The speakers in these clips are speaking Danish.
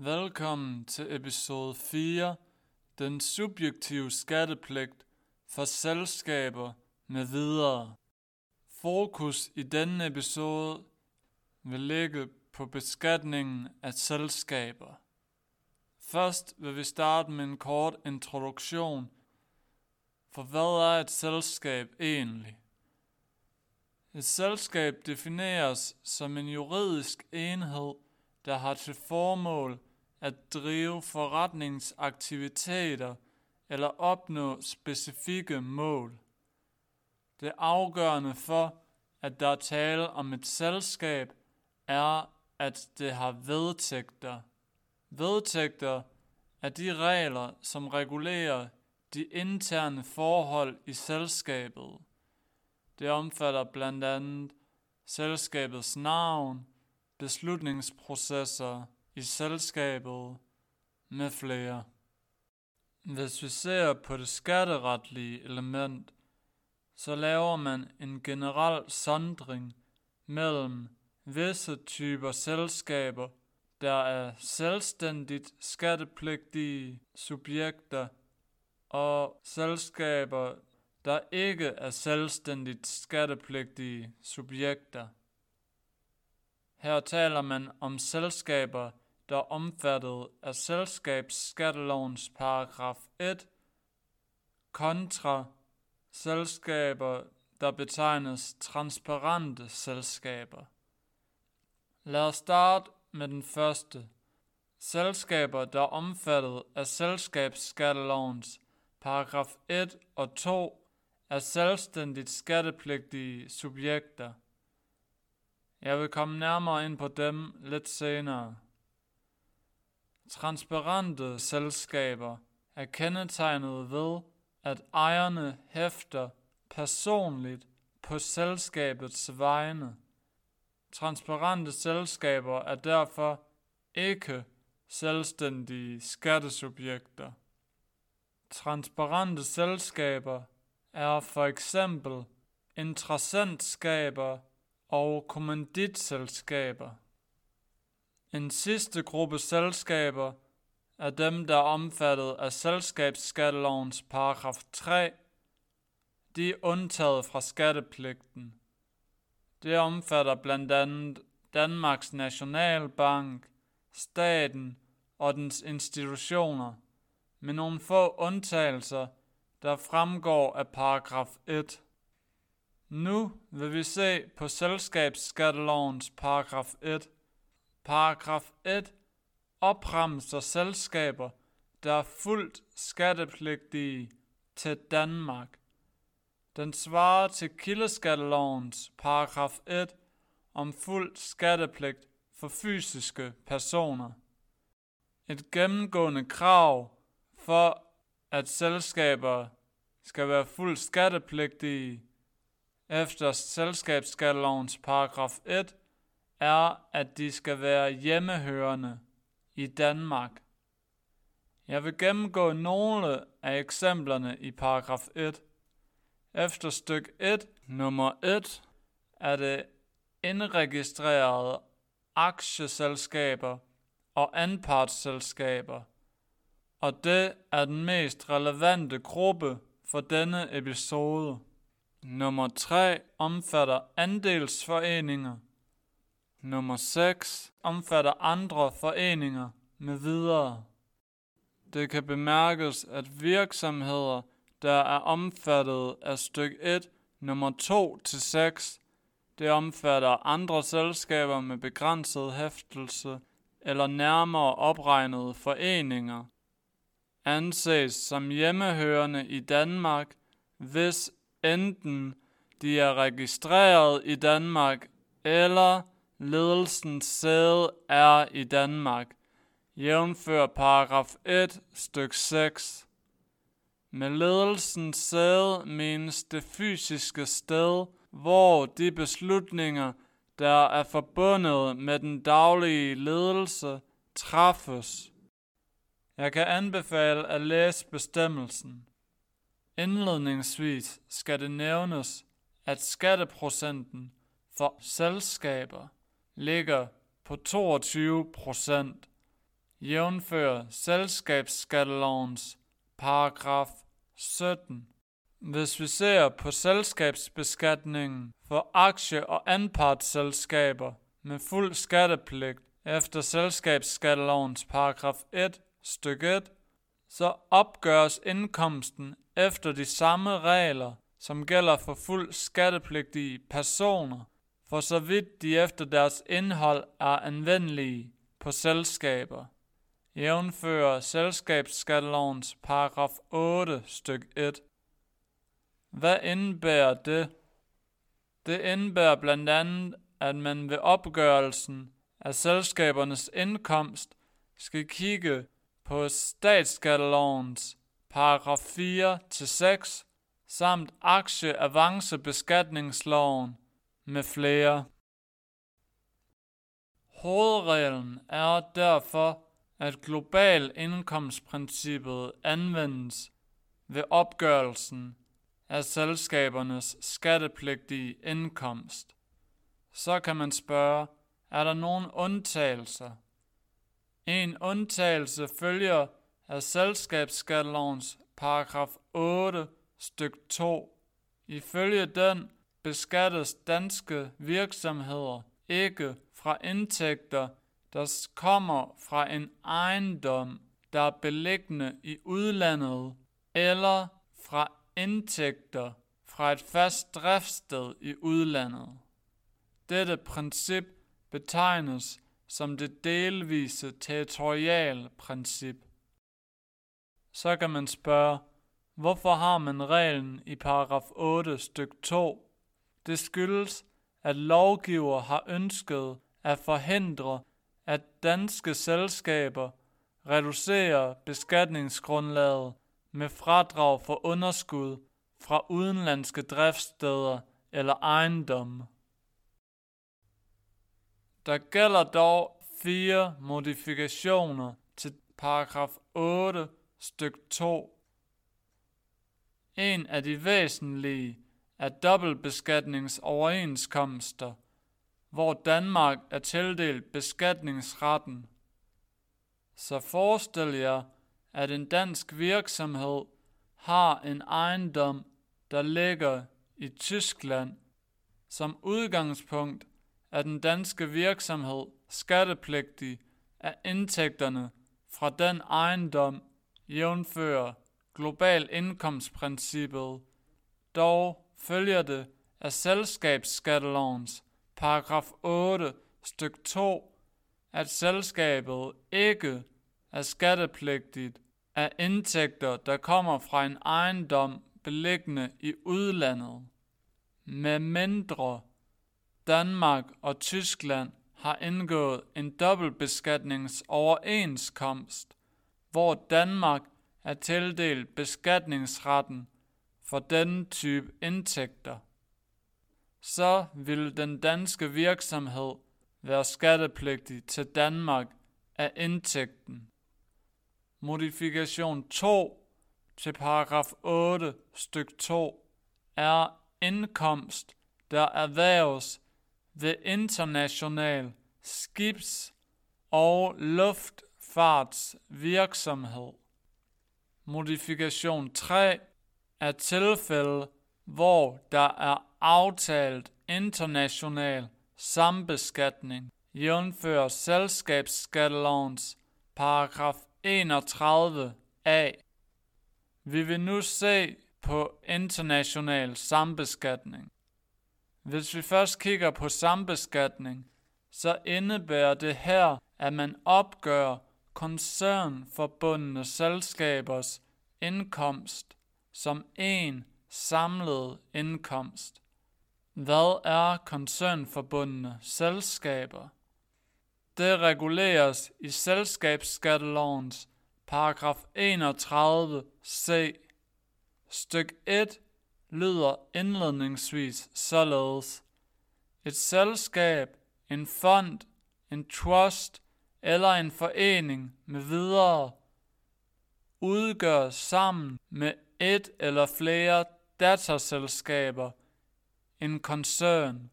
Velkommen til episode 4, den subjektive skattepligt for selskaber med videre. Fokus i denne episode vil ligge på beskatningen af selskaber. Først vil vi starte med en kort introduktion for hvad er et selskab egentlig? Et selskab defineres som en juridisk enhed, der har til formål at drive forretningsaktiviteter eller opnå specifikke mål. Det afgørende for, at der er tale om et selskab, er, at det har vedtægter. Vedtægter er de regler, som regulerer de interne forhold i selskabet. Det omfatter blandt andet selskabets navn, beslutningsprocesser i selskabet med flere. Hvis vi ser på det skatteretlige element, så laver man en generel sondring mellem visse typer selskaber, der er selvstændigt skattepligtige subjekter, og selskaber, der ikke er selvstændigt skattepligtige subjekter. Her taler man om selskaber, der er omfattet af selskabsskattelovens paragraf 1, kontra selskaber, der betegnes transparente selskaber. Lad os starte med den første. Selskaber, der er omfattet af selskabsskattelovens paragraf 1 og 2 er selvstændigt skattepligtige subjekter. Jeg vil komme nærmere ind på dem lidt senere. Transparente selskaber er kendetegnet ved, at ejerne hæfter personligt på selskabets vegne. Transparente selskaber er derfor ikke selvstændige skattesubjekter. Transparente selskaber er for eksempel interessentskaber og kommanditselskaber. En sidste gruppe selskaber er dem, der er omfattet af selskabsskattelovens paragraf 3. De er undtaget fra skattepligten. Det omfatter blandt andet Danmarks Nationalbank, staten og dens institutioner, med nogle få undtagelser, der fremgår af paragraf 1. Nu vil vi se på selskabsskattelovens paragraf 1. Paragraf 1 opremser selskaber, der er fuldt skattepligtige til Danmark. Den svarer til kildeskattelovens paragraf 1 om fuld skattepligt for fysiske personer. Et gennemgående krav for, at selskaber skal være fuldt skattepligtige efter selskabsskattelovens paragraf 1, er, at de skal være hjemmehørende i Danmark. Jeg vil gennemgå nogle af eksemplerne i paragraf 1. Efter styk 1, nummer 1, er det indregistrerede aktieselskaber og anpartsselskaber, og det er den mest relevante gruppe for denne episode. Nummer 3 omfatter andelsforeninger. Nummer 6 omfatter andre foreninger med videre. Det kan bemærkes, at virksomheder, der er omfattet af styk 1, nummer 2 til 6, det omfatter andre selskaber med begrænset hæftelse eller nærmere opregnede foreninger, anses som hjemmehørende i Danmark, hvis enten de er registreret i Danmark, eller ledelsens sæde er i Danmark, jævnfør paragraf 1 styk 6. Med ledelsens sæde menes det fysiske sted, hvor de beslutninger, der er forbundet med den daglige ledelse, træffes. Jeg kan anbefale at læse bestemmelsen. Indledningsvis skal det nævnes, at skatteprocenten for selskaber ligger på 22 procent. jævnfører selskabsskattelovens paragraf 17. Hvis vi ser på selskabsbeskatningen for aktie- og anpartsselskaber med fuld skattepligt efter selskabsskattelovens paragraf 1 stykke 1, så opgøres indkomsten efter de samme regler, som gælder for fuld skattepligtige personer, for så vidt de efter deres indhold er anvendelige på selskaber. Jævnfører selskabsskattelovens paragraf 8 styk 1. Hvad indebærer det? Det indebærer blandt andet, at man ved opgørelsen af selskabernes indkomst skal kigge på statsskattelovens paragraf 4-6 samt aktieavancebeskatningsloven med flere. Hovedreglen er derfor, at global indkomstprincippet anvendes ved opgørelsen af selskabernes skattepligtige indkomst. Så kan man spørge, er der nogen undtagelser? En undtagelse følger af selskabsskattelovens paragraf 8 styk 2. Ifølge den beskattes danske virksomheder ikke fra indtægter, der kommer fra en ejendom, der er beliggende i udlandet, eller fra indtægter fra et fast driftssted i udlandet. Dette princip betegnes som det delvise territorial princip. Så kan man spørge, hvorfor har man reglen i paragraf 8 styk 2? Det skyldes, at lovgiver har ønsket at forhindre, at danske selskaber reducerer beskatningsgrundlaget med fradrag for underskud fra udenlandske driftssteder eller ejendomme. Der gælder dog fire modifikationer til paragraf 8 styk 2. En af de væsentlige af dobbeltbeskatningsoverenskomster, hvor Danmark er tildelt beskatningsretten. Så forestil jer, at en dansk virksomhed har en ejendom, der ligger i Tyskland. Som udgangspunkt er den danske virksomhed skattepligtig af indtægterne fra den ejendom, jævnfører global indkomstprincippet. Dog følger det af selskabsskattelovens paragraf 8 styk 2, at selskabet ikke er skattepligtigt af indtægter, der kommer fra en ejendom beliggende i udlandet, med mindre Danmark og Tyskland har indgået en dobbeltbeskatningsoverenskomst, hvor Danmark er tildelt beskatningsretten for den type indtægter. Så vil den danske virksomhed være skattepligtig til Danmark af indtægten. Modifikation 2 til paragraf 8 styk 2 er indkomst, der erhverves ved international skibs- og luftfartsvirksomhed. Modifikation 3 er tilfælde, hvor der er aftalt international sambeskatning, jævnfører selskabsskattelovens paragraf 31a. Vi vil nu se på international sambeskatning. Hvis vi først kigger på sambeskatning, så indebærer det her, at man opgør koncernforbundne selskabers indkomst som en samlet indkomst. Hvad er koncernforbundne selskaber? Det reguleres i selskabsskattelovens paragraf 31 c. Styk 1 lyder indledningsvis således. Et selskab, en fond, en trust eller en forening med videre udgør sammen med et eller flere datterselskaber en koncern.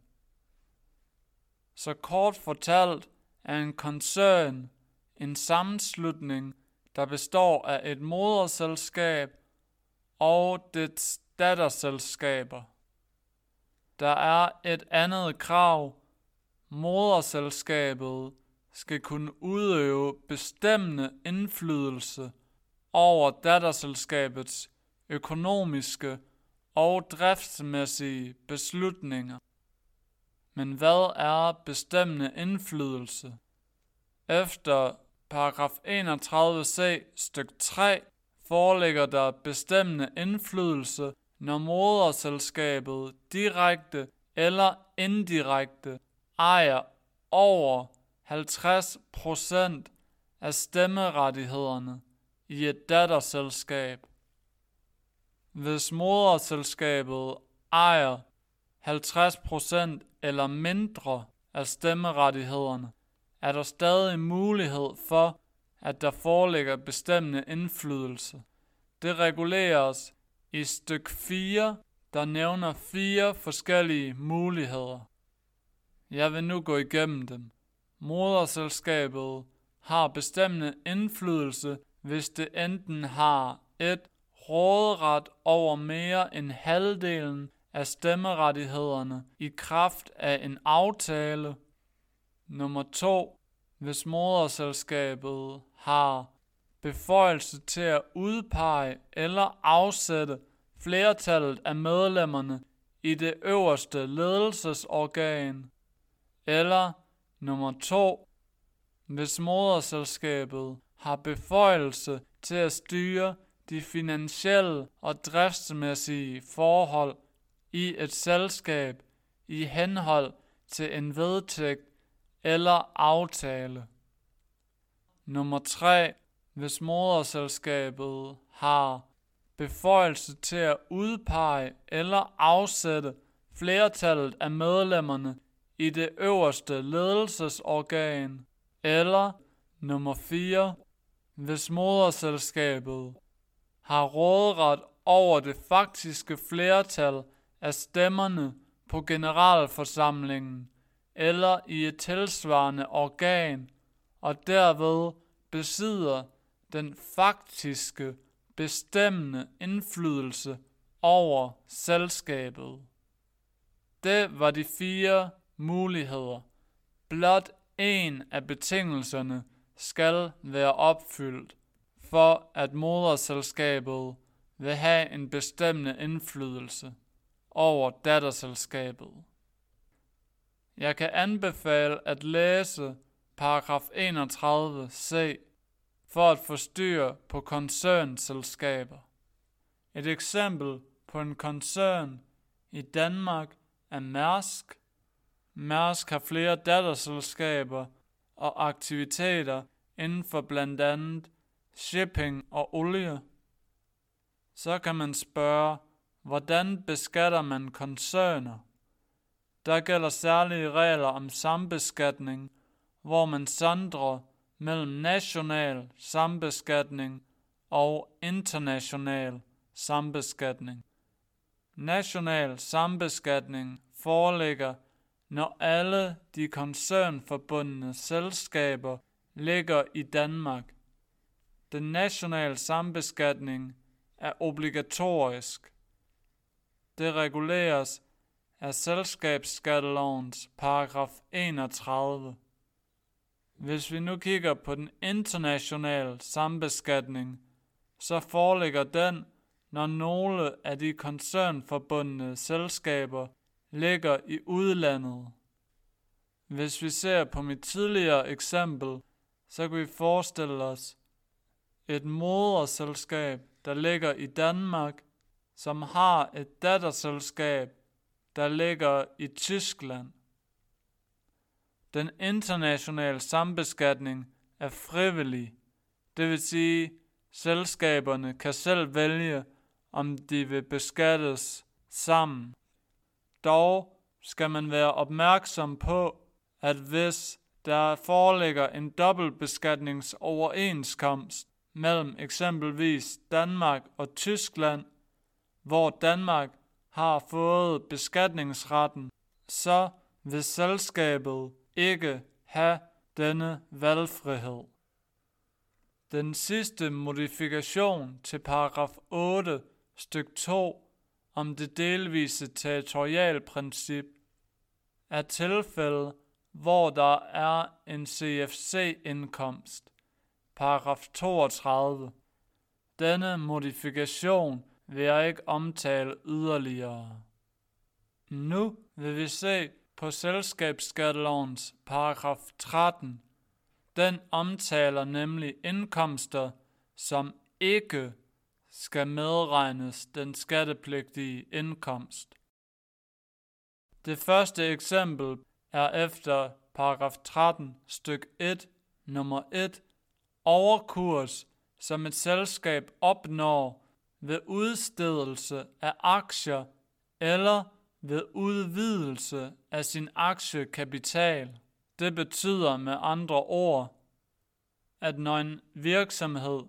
Så kort fortalt er en koncern en sammenslutning, der består af et moderselskab og dets datterselskaber. Der er et andet krav. Moderselskabet skal kunne udøve bestemmende indflydelse over datterselskabets økonomiske og driftsmæssige beslutninger. Men hvad er bestemmende indflydelse? Efter paragraf 31c styk 3 foreligger der bestemmende indflydelse, når moderselskabet direkte eller indirekte ejer over 50 procent af stemmerettighederne i et datterselskab. Hvis moderselskabet ejer 50% eller mindre af stemmerettighederne, er der stadig mulighed for, at der foreligger bestemmende indflydelse. Det reguleres i styk 4, der nævner fire forskellige muligheder. Jeg vil nu gå igennem dem. Moderselskabet har bestemmende indflydelse, hvis det enten har et råderet over mere end halvdelen af stemmerettighederne i kraft af en aftale. Nummer 2. hvis moderselskabet har beføjelse til at udpege eller afsætte flertallet af medlemmerne i det øverste ledelsesorgan. Eller nummer 2. hvis moderselskabet har beføjelse til at styre de finansielle og driftsmæssige forhold i et selskab i henhold til en vedtægt eller aftale. Nummer 3. Hvis moderselskabet har beføjelse til at udpege eller afsætte flertallet af medlemmerne i det øverste ledelsesorgan. Eller nummer 4. Hvis moderselskabet har råderet over det faktiske flertal af stemmerne på generalforsamlingen eller i et tilsvarende organ, og derved besidder den faktiske bestemmende indflydelse over selskabet. Det var de fire muligheder. Blot en af betingelserne skal være opfyldt, for at moderselskabet vil have en bestemmende indflydelse over datterselskabet. Jeg kan anbefale at læse paragraf 31c for at få styr på koncernselskaber. Et eksempel på en koncern i Danmark er Mærsk. Mærsk har flere datterselskaber og aktiviteter inden for blandt andet shipping og olie. Så kan man spørge, hvordan beskatter man koncerner? Der gælder særlige regler om sambeskatning, hvor man sondrer mellem national sambeskatning og international sambeskatning. National sambeskatning foreligger, når alle de koncernforbundne selskaber ligger i Danmark. Den nationale sambeskatning er obligatorisk. Det reguleres af selskabsskattelovens paragraf 31. Hvis vi nu kigger på den internationale sambeskatning, så foreligger den, når nogle af de koncernforbundne selskaber ligger i udlandet. Hvis vi ser på mit tidligere eksempel, så kan vi forestille os et moderselskab, der ligger i Danmark, som har et datterselskab, der ligger i Tyskland. Den internationale sambeskatning er frivillig, det vil sige, selskaberne kan selv vælge, om de vil beskattes sammen. Dog skal man være opmærksom på, at hvis der foreligger en dobbeltbeskatningsoverenskomst mellem eksempelvis Danmark og Tyskland, hvor Danmark har fået beskatningsretten, så vil selskabet ikke have denne valgfrihed. Den sidste modifikation til paragraf 8 styk 2 om det delvise territorialprincip er tilfælde, hvor der er en CFC-indkomst. Paragraf 32. Denne modifikation vil jeg ikke omtale yderligere. Nu vil vi se på selskabsskattelovens paragraf 13. Den omtaler nemlig indkomster, som ikke skal medregnes den skattepligtige indkomst. Det første eksempel er efter paragraf 13 styk 1 nummer 1 overkurs, som et selskab opnår ved udstedelse af aktier eller ved udvidelse af sin aktiekapital. Det betyder med andre ord, at når en virksomhed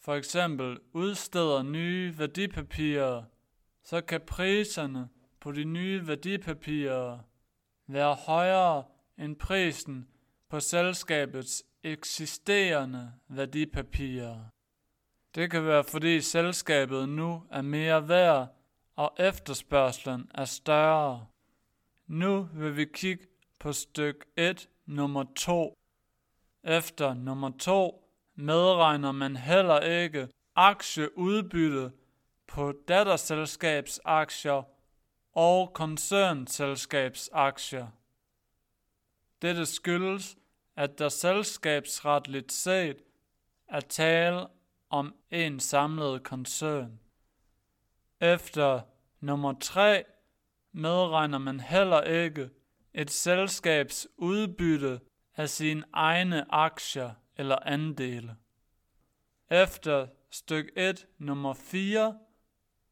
for eksempel udsteder nye værdipapirer, så kan priserne på de nye værdipapirer være højere end prisen på selskabets eksisterende værdipapirer. Det kan være fordi selskabet nu er mere værd, og efterspørgselen er større. Nu vil vi kigge på styk 1, nummer 2. Efter nummer 2 medregner man heller ikke aktieudbytte på datterselskabsaktier og koncernselskabsaktier. Dette skyldes, at der selskabsretligt set er tale om en samlet koncern. Efter nummer 3 medregner man heller ikke et selskabs udbytte af sine egne aktier eller andele. Efter styk 1 nummer 4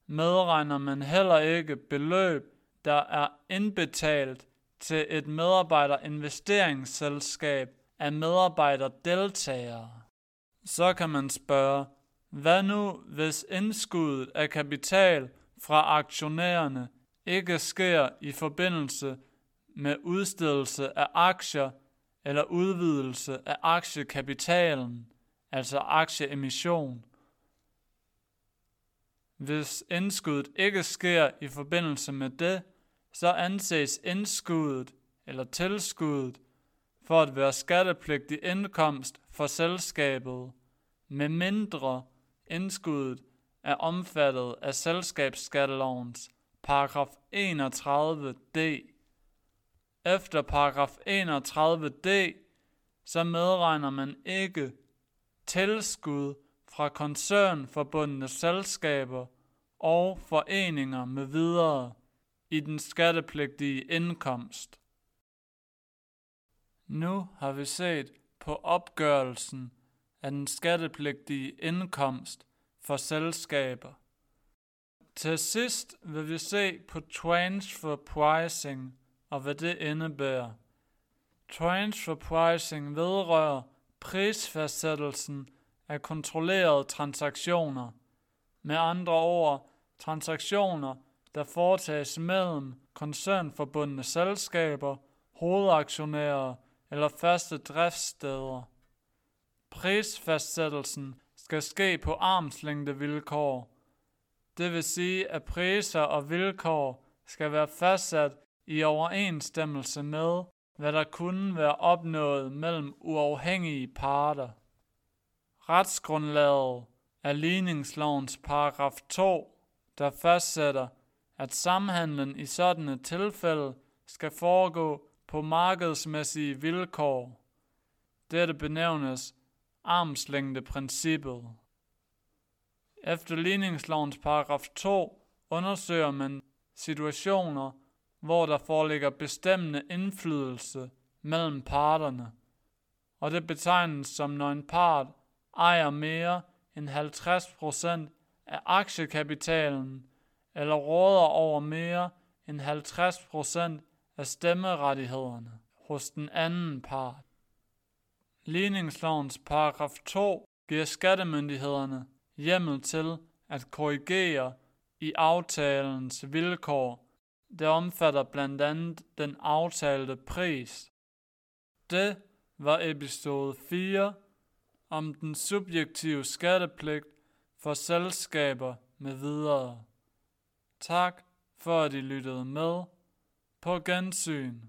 medregner man heller ikke beløb, der er indbetalt til et medarbejderinvesteringsselskab af medarbejderdeltagere. Så kan man spørge, hvad nu hvis indskuddet af kapital fra aktionærerne ikke sker i forbindelse med udstedelse af aktier eller udvidelse af aktiekapitalen, altså aktieemission. Hvis indskuddet ikke sker i forbindelse med det, så anses indskuddet eller tilskuddet for at være skattepligtig indkomst for selskabet, med mindre indskuddet er omfattet af selskabsskattelovens paragraf 31d. Efter paragraf 31d, så medregner man ikke tilskud fra koncernforbundne selskaber og foreninger med videre i den skattepligtige indkomst. Nu har vi set på opgørelsen af den skattepligtige indkomst for selskaber. Til sidst vil vi se på transfer pricing og hvad det indebærer. Transfer pricing vedrører prisfastsættelsen af kontrollerede transaktioner. Med andre ord, transaktioner, der foretages mellem koncernforbundne selskaber, hovedaktionærer eller faste driftssteder. Prisfastsættelsen skal ske på armslængde vilkår. Det vil sige, at priser og vilkår skal være fastsat i overensstemmelse med, hvad der kunne være opnået mellem uafhængige parter. Retsgrundlaget er ligningslovens paragraf 2, der fastsætter, at samhandlen i sådanne tilfælde skal foregå på markedsmæssige vilkår. Dette benævnes armslængdeprincippet. Efter ligningslovens paragraf 2 undersøger man situationer, hvor der foreligger bestemmende indflydelse mellem parterne, og det betegnes som når en part ejer mere end 50% af aktiekapitalen eller råder over mere end 50% af stemmerettighederne hos den anden part. Ligningslovens paragraf 2 giver skattemyndighederne hjemmel til at korrigere i aftalens vilkår. Det omfatter blandt andet den aftalte pris. Det var episode 4 om den subjektive skattepligt for selskaber med videre. Tak for at I lyttede med. På gensyn.